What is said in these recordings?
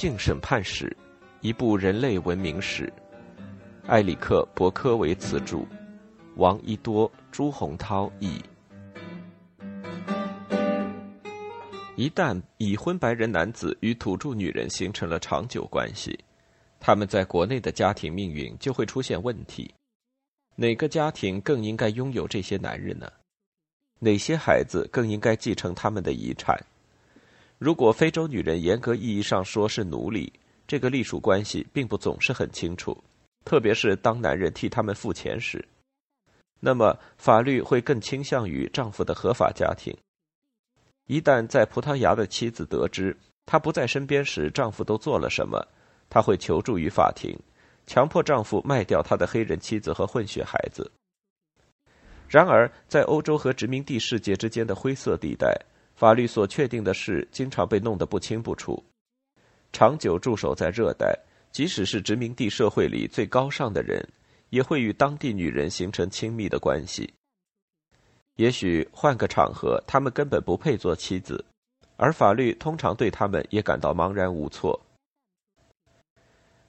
性审判史》，一部人类文明史。埃里克·伯科维茨著，王一多、朱洪涛译。一旦已婚白人男子与土著女人形成了长久关系，他们在国内的家庭命运就会出现问题。哪个家庭更应该拥有这些男人呢？哪些孩子更应该继承他们的遗产？如果非洲女人严格意义上说是奴隶，这个隶属关系并不总是很清楚，特别是当男人替他们付钱时，那么法律会更倾向于丈夫的合法家庭。一旦在葡萄牙的妻子得知她不在身边时丈夫都做了什么，她会求助于法庭，强迫丈夫卖掉他的黑人妻子和混血孩子。然而，在欧洲和殖民地世界之间的灰色地带，法律所确定的事经常被弄得不清不楚。长久驻守在热带，即使是殖民地社会里最高尚的人，也会与当地女人形成亲密的关系。也许换个场合，他们根本不配做妻子，而法律通常对他们也感到茫然无措。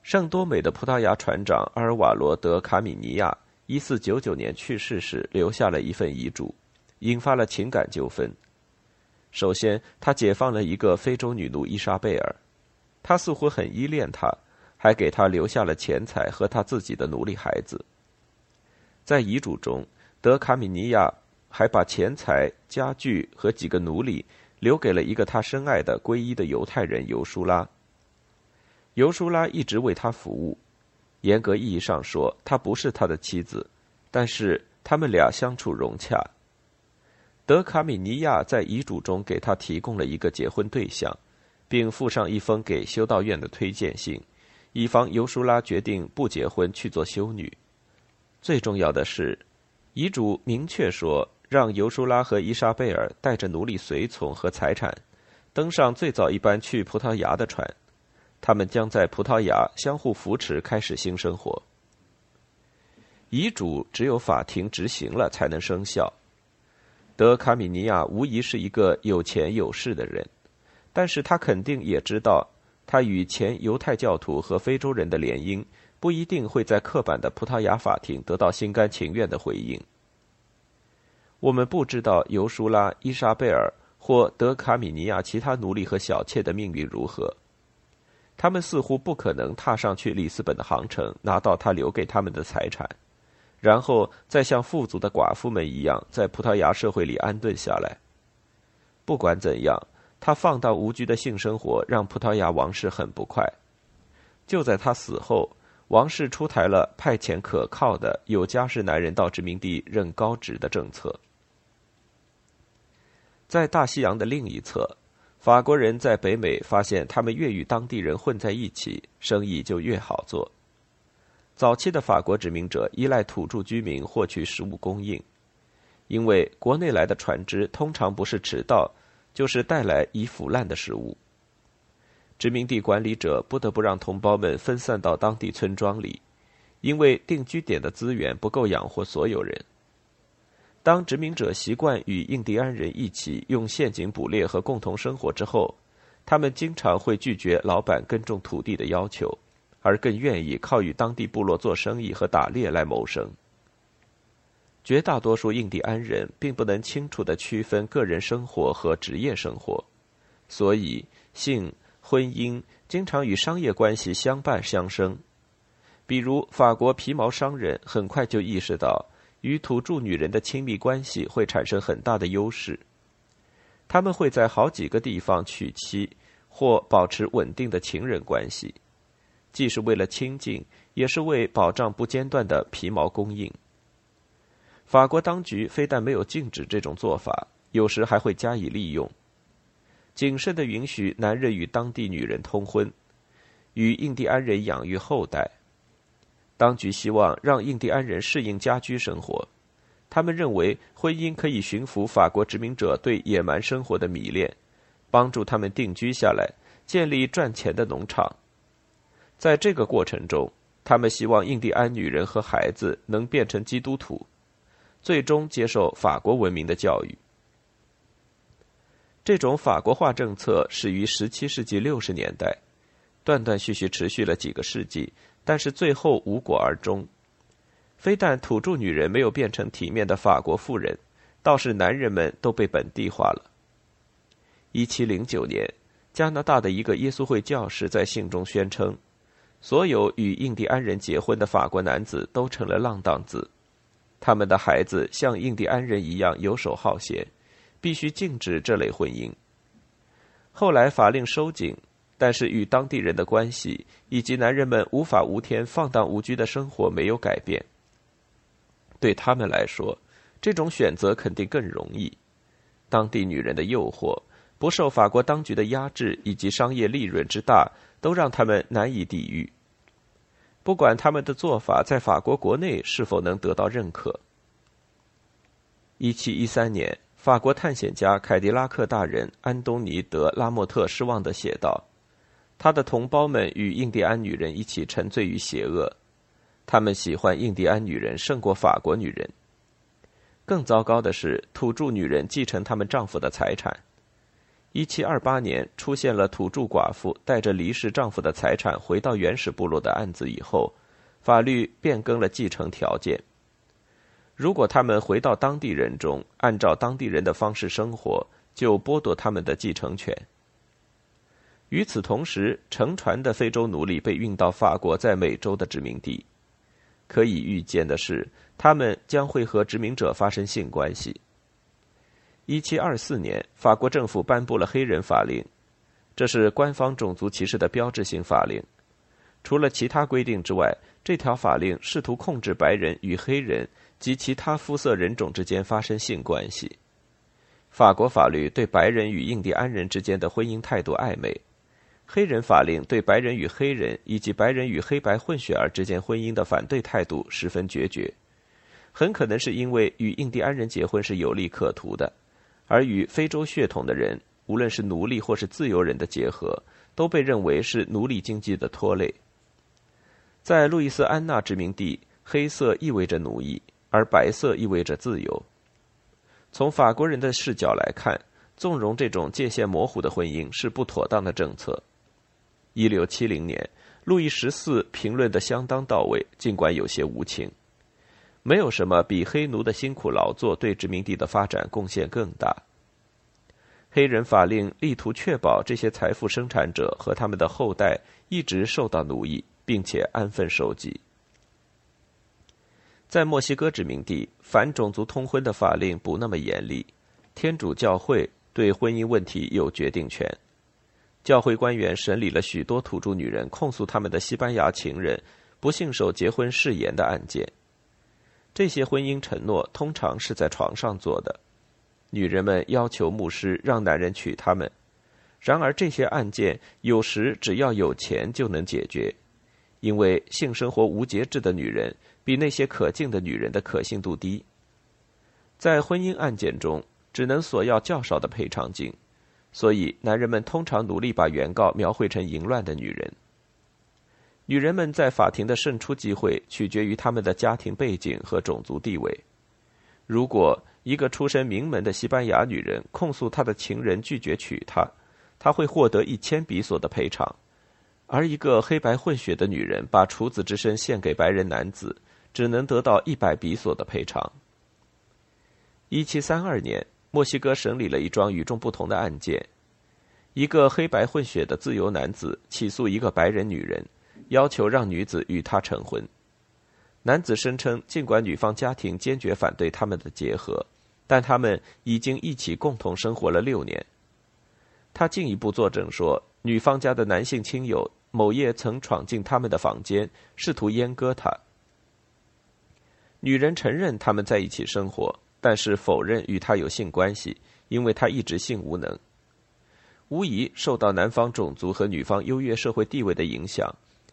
圣多美的葡萄牙船长阿尔瓦罗·德卡米尼亚一四九九年去世时留下了一份遗嘱，引发了情感纠纷。首先，他解放了一个非洲女奴伊莎贝尔，他似乎很依恋她，还给她留下了钱财和他自己的奴隶孩子。在遗嘱中，德卡米尼亚。还把钱财、家具和几个奴隶留给了一个他深爱的皈依的犹太人尤舒拉。尤舒拉一直为他服务，严格意义上说，她不是他的妻子，但是他们俩相处融洽。德卡米尼亚在遗嘱中给他提供了一个结婚对象，并附上一封给修道院的推荐信，以防尤舒拉决定不结婚去做修女。最重要的是，遗嘱明确说。让尤舒拉和伊莎贝尔带着奴隶随从和财产，登上最早一班去葡萄牙的船。他们将在葡萄牙相互扶持，开始新生活。遗嘱只有法庭执行了才能生效。德卡米尼亚无疑是一个有钱有势的人，但是他肯定也知道，他与前犹太教徒和非洲人的联姻不一定会在刻板的葡萄牙法庭得到心甘情愿的回应。我们不知道尤舒拉、伊莎贝尔或德卡米尼亚其他奴隶和小妾的命运如何。他们似乎不可能踏上去里斯本的航程，拿到他留给他们的财产，然后再像富足的寡妇们一样在葡萄牙社会里安顿下来。不管怎样，他放荡无拘的性生活让葡萄牙王室很不快。就在他死后，王室出台了派遣可靠的有家室男人到殖民地任高职的政策。在大西洋的另一侧，法国人在北美发现，他们越与当地人混在一起，生意就越好做。早期的法国殖民者依赖土著居民获取食物供应，因为国内来的船只通常不是迟到，就是带来已腐烂的食物。殖民地管理者不得不让同胞们分散到当地村庄里，因为定居点的资源不够养活所有人。当殖民者习惯与印第安人一起用陷阱捕猎和共同生活之后，他们经常会拒绝老板耕种土地的要求，而更愿意靠与当地部落做生意和打猎来谋生。绝大多数印第安人并不能清楚地区分个人生活和职业生活，所以性、婚姻经常与商业关系相伴相生。比如，法国皮毛商人很快就意识到。与土著女人的亲密关系会产生很大的优势，他们会在好几个地方娶妻或保持稳定的情人关系，既是为了亲近，也是为保障不间断的皮毛供应。法国当局非但没有禁止这种做法，有时还会加以利用，谨慎的允许男人与当地女人通婚，与印第安人养育后代。当局希望让印第安人适应家居生活，他们认为婚姻可以驯服法国殖民者对野蛮生活的迷恋，帮助他们定居下来，建立赚钱的农场。在这个过程中，他们希望印第安女人和孩子能变成基督徒，最终接受法国文明的教育。这种法国化政策始于17世纪60年代。断断续续持续了几个世纪，但是最后无果而终。非但土著女人没有变成体面的法国妇人，倒是男人们都被本地化了。一七零九年，加拿大的一个耶稣会教士在信中宣称，所有与印第安人结婚的法国男子都成了浪荡子，他们的孩子像印第安人一样游手好闲，必须禁止这类婚姻。后来法令收紧。但是与当地人的关系以及男人们无法无天、放荡无拘的生活没有改变。对他们来说，这种选择肯定更容易。当地女人的诱惑、不受法国当局的压制以及商业利润之大，都让他们难以抵御。不管他们的做法在法国国内是否能得到认可。一七一三年，法国探险家凯迪拉克大人安东尼·德拉莫特失望地写道。他的同胞们与印第安女人一起沉醉于邪恶，他们喜欢印第安女人胜过法国女人。更糟糕的是，土著女人继承他们丈夫的财产。一七二八年出现了土著寡妇带着离世丈夫的财产回到原始部落的案子以后，法律变更了继承条件。如果他们回到当地人中，按照当地人的方式生活，就剥夺他们的继承权。与此同时，乘船的非洲奴隶被运到法国在美洲的殖民地。可以预见的是，他们将会和殖民者发生性关系。一七二四年，法国政府颁布了黑人法令，这是官方种族歧视的标志性法令。除了其他规定之外，这条法令试图控制白人与黑人及其他肤色人种之间发生性关系。法国法律对白人与印第安人之间的婚姻态度暧昧。黑人法令对白人与黑人以及白人与黑白混血儿之间婚姻的反对态度十分决绝，很可能是因为与印第安人结婚是有利可图的，而与非洲血统的人，无论是奴隶或是自由人的结合，都被认为是奴隶经济的拖累。在路易斯安那殖民地，黑色意味着奴役，而白色意味着自由。从法国人的视角来看，纵容这种界限模糊的婚姻是不妥当的政策。一六七零年，路易十四评论的相当到位，尽管有些无情。没有什么比黑奴的辛苦劳作对殖民地的发展贡献更大。黑人法令力图确保这些财富生产者和他们的后代一直受到奴役，并且安分守己。在墨西哥殖民地，反种族通婚的法令不那么严厉，天主教会对婚姻问题有决定权。教会官员审理了许多土著女人控诉他们的西班牙情人不信守结婚誓言的案件。这些婚姻承诺通常是在床上做的，女人们要求牧师让男人娶她们。然而，这些案件有时只要有钱就能解决，因为性生活无节制的女人比那些可敬的女人的可信度低。在婚姻案件中，只能索要较少的赔偿金。所以，男人们通常努力把原告描绘成淫乱的女人。女人们在法庭的胜出机会取决于她们的家庭背景和种族地位。如果一个出身名门的西班牙女人控诉她的情人拒绝娶她，她会获得一千比索的赔偿；而一个黑白混血的女人把处子之身献给白人男子，只能得到一百比索的赔偿。一七三二年。墨西哥审理了一桩与众不同的案件：一个黑白混血的自由男子起诉一个白人女人，要求让女子与他成婚。男子声称，尽管女方家庭坚决反对他们的结合，但他们已经一起共同生活了六年。他进一步作证说，女方家的男性亲友某夜曾闯进他们的房间，试图阉割他。女人承认他们在一起生活。但是否认与他有性关系，因为他一直性无能。无疑受到男方种族和女方优越社会地位的影响，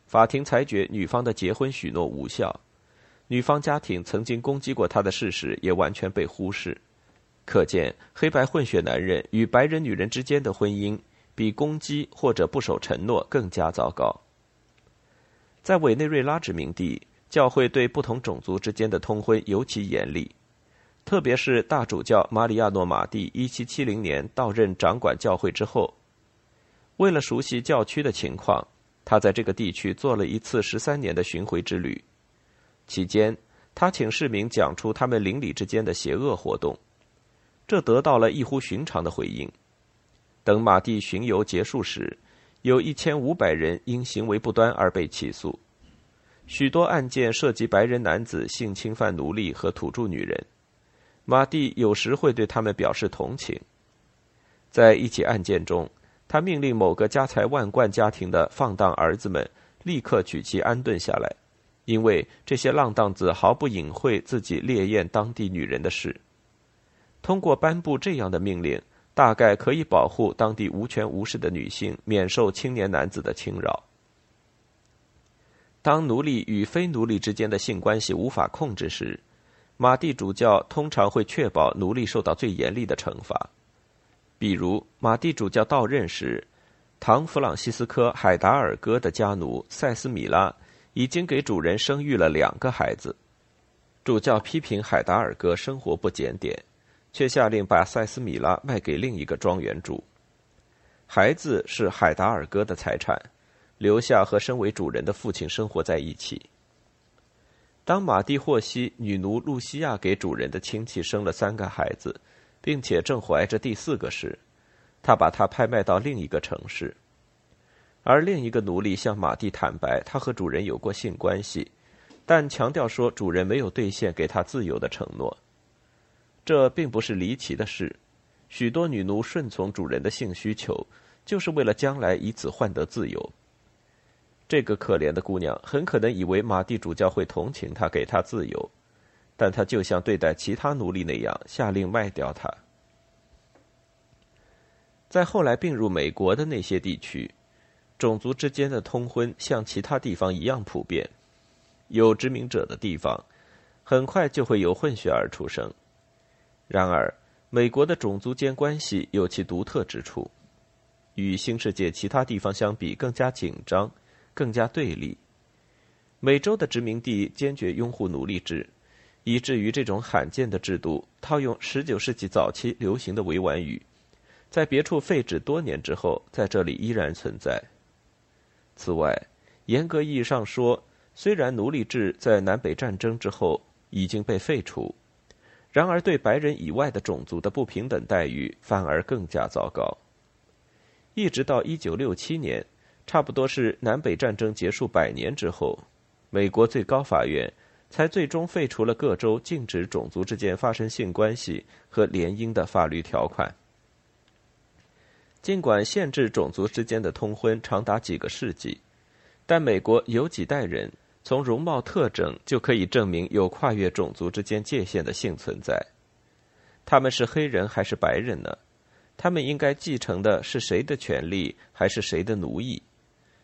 法庭裁决女方的结婚许诺无效。女方家庭曾经攻击过他的事实也完全被忽视。可见，黑白混血男人与白人女人之间的婚姻，比攻击或者不守承诺更加糟糕。在委内瑞拉殖民地，教会对不同种族之间的通婚尤其严厉。特别是大主教马里亚诺·马蒂一七七零年到任掌管教会之后，为了熟悉教区的情况，他在这个地区做了一次十三年的巡回之旅，期间他请市民讲出他们邻里之间的邪恶活动，这得到了异乎寻常的回应。等马蒂巡游结束时，有一千五百人因行为不端而被起诉，许多案件涉及白人男子性侵犯奴隶和土著女人。马蒂有时会对他们表示同情。在一起案件中，他命令某个家财万贯家庭的放荡儿子们立刻举旗安顿下来，因为这些浪荡子毫不隐晦自己猎艳当地女人的事。通过颁布这样的命令。大概可以保护当地无权无势的女性免受青年男子的侵扰。当奴隶与非奴隶之间的性关系无法控制时，马蒂主教通常会确保奴隶受到最严厉的惩罚。比如，马蒂主教到任时，唐弗朗西斯科·海达尔戈的家奴塞斯米拉已经给主人生育了两个孩子。主教批评海达尔戈生活不检点。却下令把塞斯米拉卖给另一个庄园主。孩子是海达尔戈的财产，留下和身为主人的父亲生活在一起。当马蒂获悉女奴露西亚给主人的亲戚生了三个孩子，并且正怀着第四个时，他把她拍卖到另一个城市。而另一个奴隶向马蒂坦白，他和主人有过性关系，但强调说主人没有兑现给他自由的承诺。这并不是离奇的事，许多女奴顺从主人的性需求，就是为了将来以此换得自由。这个可怜的姑娘很可能以为马蒂主教会同情她，给她自由，但他就像对待其他奴隶那样，下令卖掉她。在后来并入美国的那些地区，种族之间的通婚像其他地方一样普遍，有殖民者的地方，很快就会有混血儿出生。然而，美国的种族间关系有其独特之处，与新世界其他地方相比更加紧张、更加对立。美洲的殖民地坚决拥护奴隶制，以至于这种罕见的制度（套用19世纪早期流行的委婉语）在别处废止多年之后，在这里依然存在。此外，严格意义上说，虽然奴隶制在南北战争之后已经被废除。然而，对白人以外的种族的不平等待遇反而更加糟糕。一直到一九六七年，差不多是南北战争结束百年之后，美国最高法院才最终废除了各州禁止种族之间发生性关系和联姻的法律条款。尽管限制种族之间的通婚长达几个世纪，但美国有几代人。从容貌特征就可以证明有跨越种族之间界限的性存在。他们是黑人还是白人呢？他们应该继承的是谁的权利，还是谁的奴役？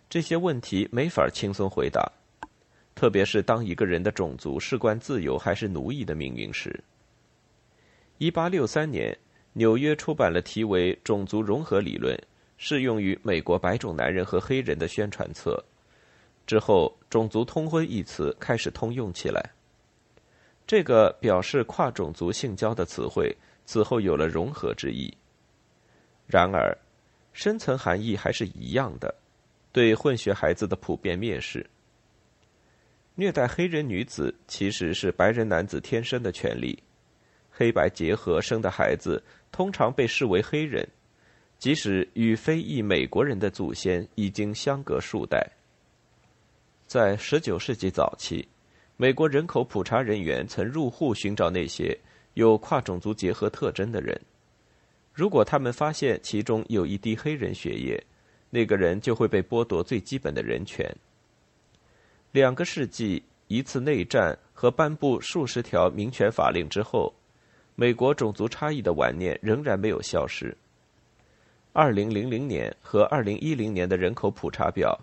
这些问题没法轻松回答，特别是当一个人的种族事关自由还是奴役的命运时。一八六三年，纽约出版了题为《种族融合理论》，适用于美国白种男人和黑人的宣传册。之后，“种族通婚”一词开始通用起来。这个表示跨种族性交的词汇，此后有了融合之意。然而，深层含义还是一样的：对混血孩子的普遍蔑视。虐待黑人女子其实是白人男子天生的权利。黑白结合生的孩子通常被视为黑人，即使与非裔美国人的祖先已经相隔数代。在19世纪早期，美国人口普查人员曾入户寻找那些有跨种族结合特征的人。如果他们发现其中有一滴黑人血液，那个人就会被剥夺最基本的人权。两个世纪、一次内战和颁布数十条民权法令之后，美国种族差异的晚年仍然没有消失。2000年和2010年的人口普查表。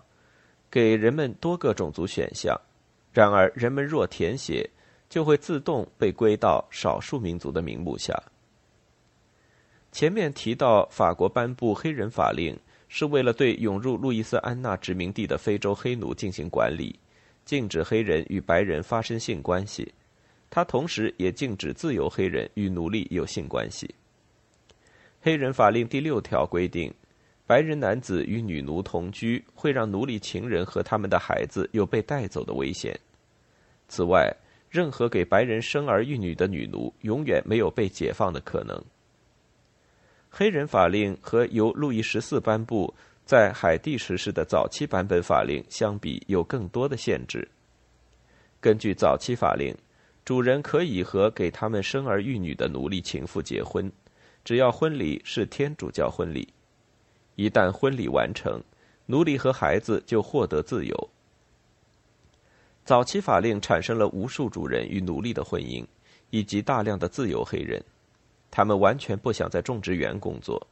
给人们多个种族选项，然而人们若填写，就会自动被归到少数民族的名目下。前面提到，法国颁布黑人法令是为了对涌入路易斯安那殖民地的非洲黑奴进行管理，禁止黑人与白人发生性关系。他同时也禁止自由黑人与奴隶有性关系。黑人法令第六条规定。白人男子与女奴同居会让奴隶情人和他们的孩子有被带走的危险。此外，任何给白人生儿育女的女奴永远没有被解放的可能。黑人法令和由路易十四颁布在海地实施的早期版本法令相比，有更多的限制。根据早期法令，主人可以和给他们生儿育女的奴隶情妇结婚，只要婚礼是天主教婚礼。一旦婚礼完成，奴隶和孩子就获得自由。早期法令产生了无数主人与奴隶的婚姻，以及大量的自由黑人。他们完全不想在种植园工作。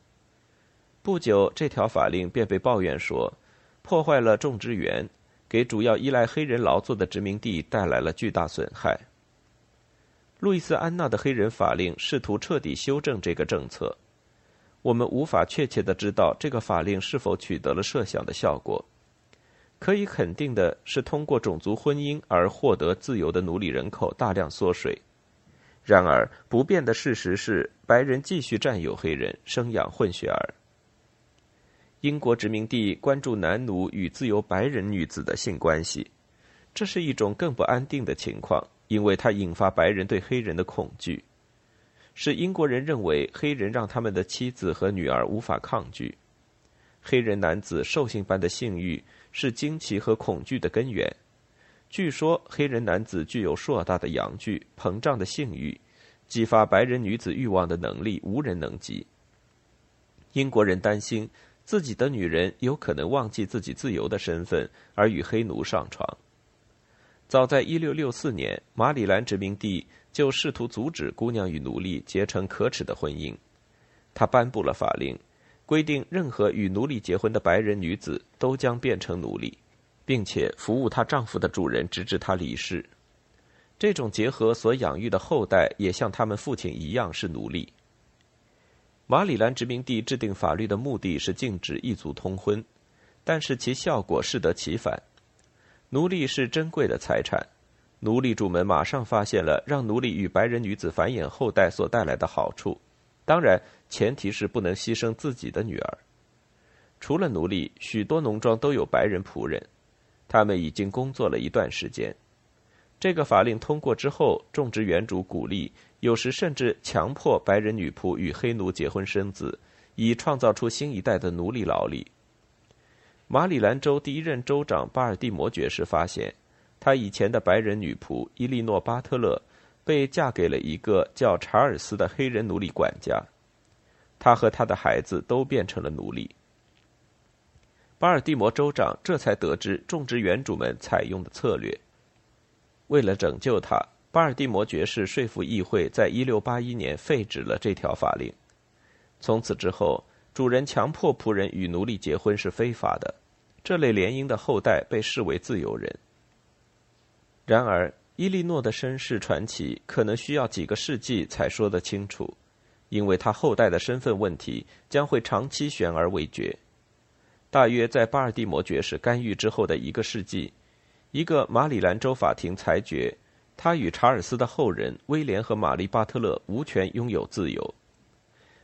不久，这条法令便被抱怨说，破坏了种植园，给主要依赖黑人劳作的殖民地带来了巨大损害。路易斯安那的黑人法令试图彻底修正这个政策。我们无法确切的知道这个法令是否取得了设想的效果。可以肯定的是，通过种族婚姻而获得自由的奴隶人口大量缩水。然而，不变的事实是，白人继续占有黑人，生养混血儿。英国殖民地关注男奴与自由白人女子的性关系，这是一种更不安定的情况，因为它引发白人对黑人的恐惧，使英国人认为黑人让他们的妻子和女儿无法抗拒。黑人男子兽性般的性欲是惊奇和恐惧的根源。据说黑人男子具有硕大的阳具、膨胀的性欲，激发白人女子欲望的能力无人能及。英国人担心自己的女人有可能忘记自己自由的身份，而与黑奴上床。早在1664年，马里兰殖民地就试图阻止姑娘与奴隶结成可耻的婚姻。他颁布了法令，规定任何与奴隶结婚的白人女子都将变成奴隶。并且服务她丈夫的主人，直至她离世。这种结合所养育的后代也像他们父亲一样是奴隶。马里兰殖民地制定法律的目的是禁止异族通婚，但是其效果适得其反。奴隶是珍贵的财产，奴隶主们马上发现了让奴隶与白人女子繁衍后代所带来的好处。当然，前提是不能牺牲自己的女儿。除了奴隶，许多农庄都有白人仆人。他们已经工作了一段时间。这个法令通过之后，种植园主鼓励，有时甚至强迫白人女仆与黑奴结婚生子，以创造出新一代的奴隶劳力。马里兰州第一任州长巴尔的摩爵士发现，他以前的白人女仆伊利诺·巴特勒被嫁给了一个叫查尔斯的黑人奴隶管家，他和他的孩子都变成了奴隶。巴尔的摩州长这才得知种植园主们采用的策略。为了拯救他，巴尔的摩爵士说服议会，在一六八一年废止了这条法令。从此之后，主人强迫仆人与奴隶结婚是非法的，这类联姻的后代被视为自由人。然而，伊利诺的身世传奇可能需要几个世纪才说得清楚，因为他后代的身份问题将会长期悬而未决。大约在巴尔的摩爵士干预之后的一个世纪，一个马里兰州法庭裁决，他与查尔斯的后人威廉和玛丽巴特勒无权拥有自由。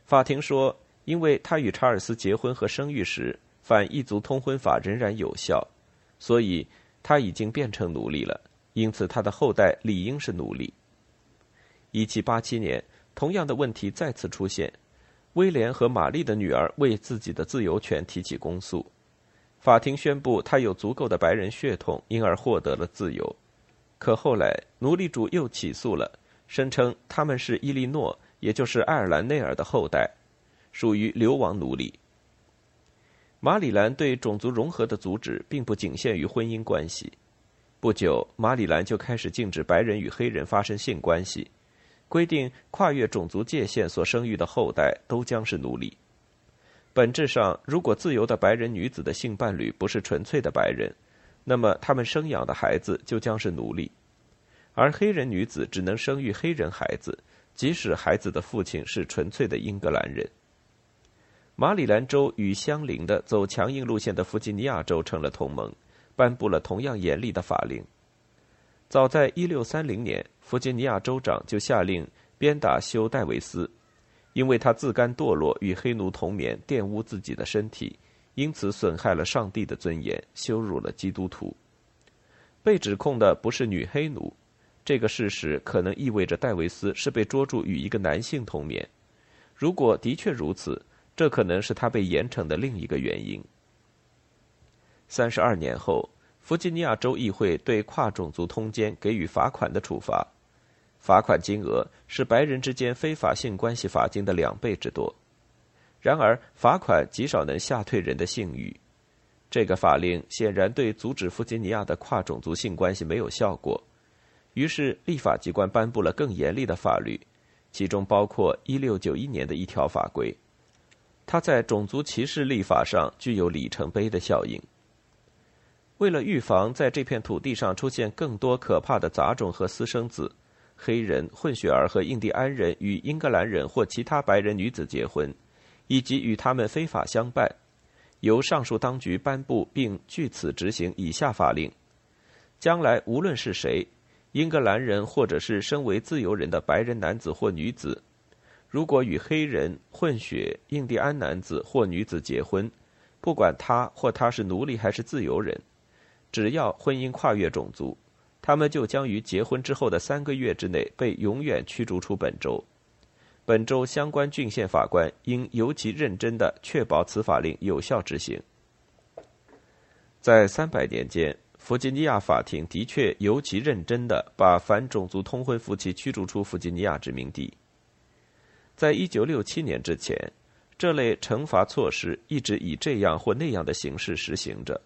法庭说，因为他与查尔斯结婚和生育时，反异族通婚法仍然有效，所以他已经变成奴隶了，因此他的后代理应是奴隶。一七八七年，同样的问题再次出现。威廉和玛丽的女儿为自己的自由权提起公诉，法庭宣布他有足够的白人血统，因而获得了自由。可后来奴隶主又起诉了，声称他们是伊利诺，也就是爱尔兰内尔的后代，属于流亡奴隶。马里兰对种族融合的阻止并不仅限于婚姻关系，不久马里兰就开始禁止白人与黑人发生性关系。规定跨越种族界限所生育的后代都将是奴隶。本质上，如果自由的白人女子的性伴侣不是纯粹的白人，那么他们生养的孩子就将是奴隶；而黑人女子只能生育黑人孩子，即使孩子的父亲是纯粹的英格兰人。马里兰州与相邻的走强硬路线的弗吉尼亚州成了同盟，颁布了同样严厉的法令。早在1630年。弗吉尼亚州长就下令鞭打休戴维斯。因为他自甘堕落，与黑奴同眠，玷污自己的身体，因此损害了上帝的尊严，羞辱了基督徒。被指控的不是女黑奴，这个事实可能意味着戴维斯是被捉住与一个男性同眠。如果的确如此，这可能是他被严惩的另一个原因。三十二年后，弗吉尼亚州议会对跨种族通奸给予罚款的处罚，罚款金额是白人之间非法性关系罚金的两倍之多。然而，罚款极少能吓退人的性欲。这个法令显然对阻止弗吉尼亚的跨种族性关系没有效果，于是立法机关颁布了更严厉的法律，其中包括1691年的一条法规，它在种族歧视立法上具有里程碑的效应。为了预防在这片土地上出现更多可怕的杂种和私生子，黑人、混血儿和印第安人与英格兰人或其他白人女子结婚，以及与他们非法相伴。由上述当局颁布并据此执行以下法令：将来无论是谁，英格兰人或者是身为自由人的白人男子或女子，如果与黑人、混血、印第安男子或女子结婚，不管他或他是奴隶还是自由人，只要婚姻跨越种族，他们就将于结婚之后的三个月之内被永远驱逐出本州。本州相关郡县法官应尤其认真地确保此法令有效执行。在三百年间，弗吉尼亚法庭的确尤其认真地把反种族通婚夫妻驱逐出弗吉尼亚殖民地。在一九六七年之前，这类惩罚措施一直以这样或那样的形式实行着，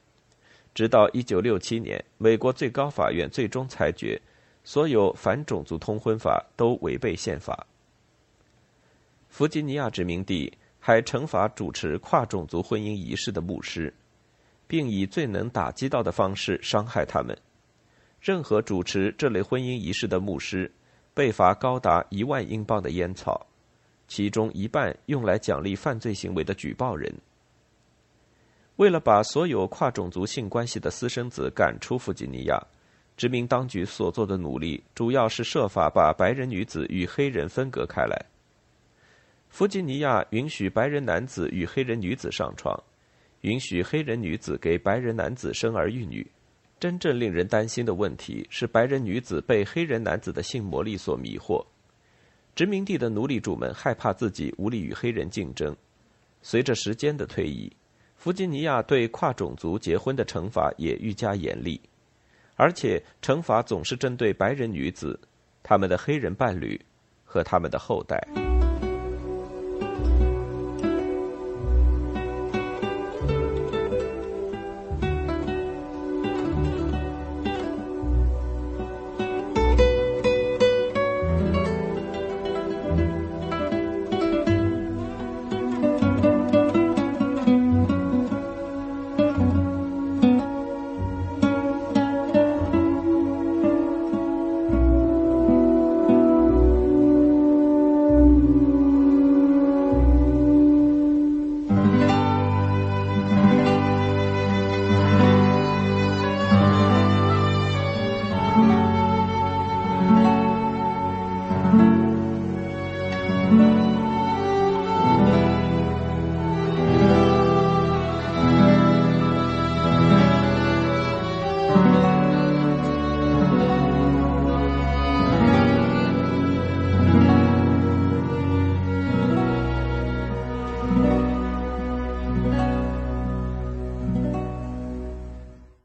直到一九六七年，美国最高法院最终裁决，所有反种族通婚法都违背宪法。弗吉尼亚殖民地还惩罚主持跨种族婚姻仪式的牧师，并以最能打击到的方式伤害他们。任何主持这类婚姻仪式的牧师被罚高达一万英镑的烟草，其中一半用来奖励犯罪行为的举报人。为了把所有跨种族性关系的私生子赶出弗吉尼亚，殖民当局所做的努力主要是设法把白人女子与黑人分隔开来。弗吉尼亚允许白人男子与黑人女子上床，允许黑人女子给白人男子生儿育女。真正令人担心的问题是，白人女子被黑人男子的性魔力所迷惑。殖民地的奴隶主们害怕自己无力与黑人竞争。随着时间的推移，弗吉尼亚对跨种族结婚的惩罚也愈加严厉，而且惩罚总是针对白人女子、他们的黑人伴侣和他们的后代。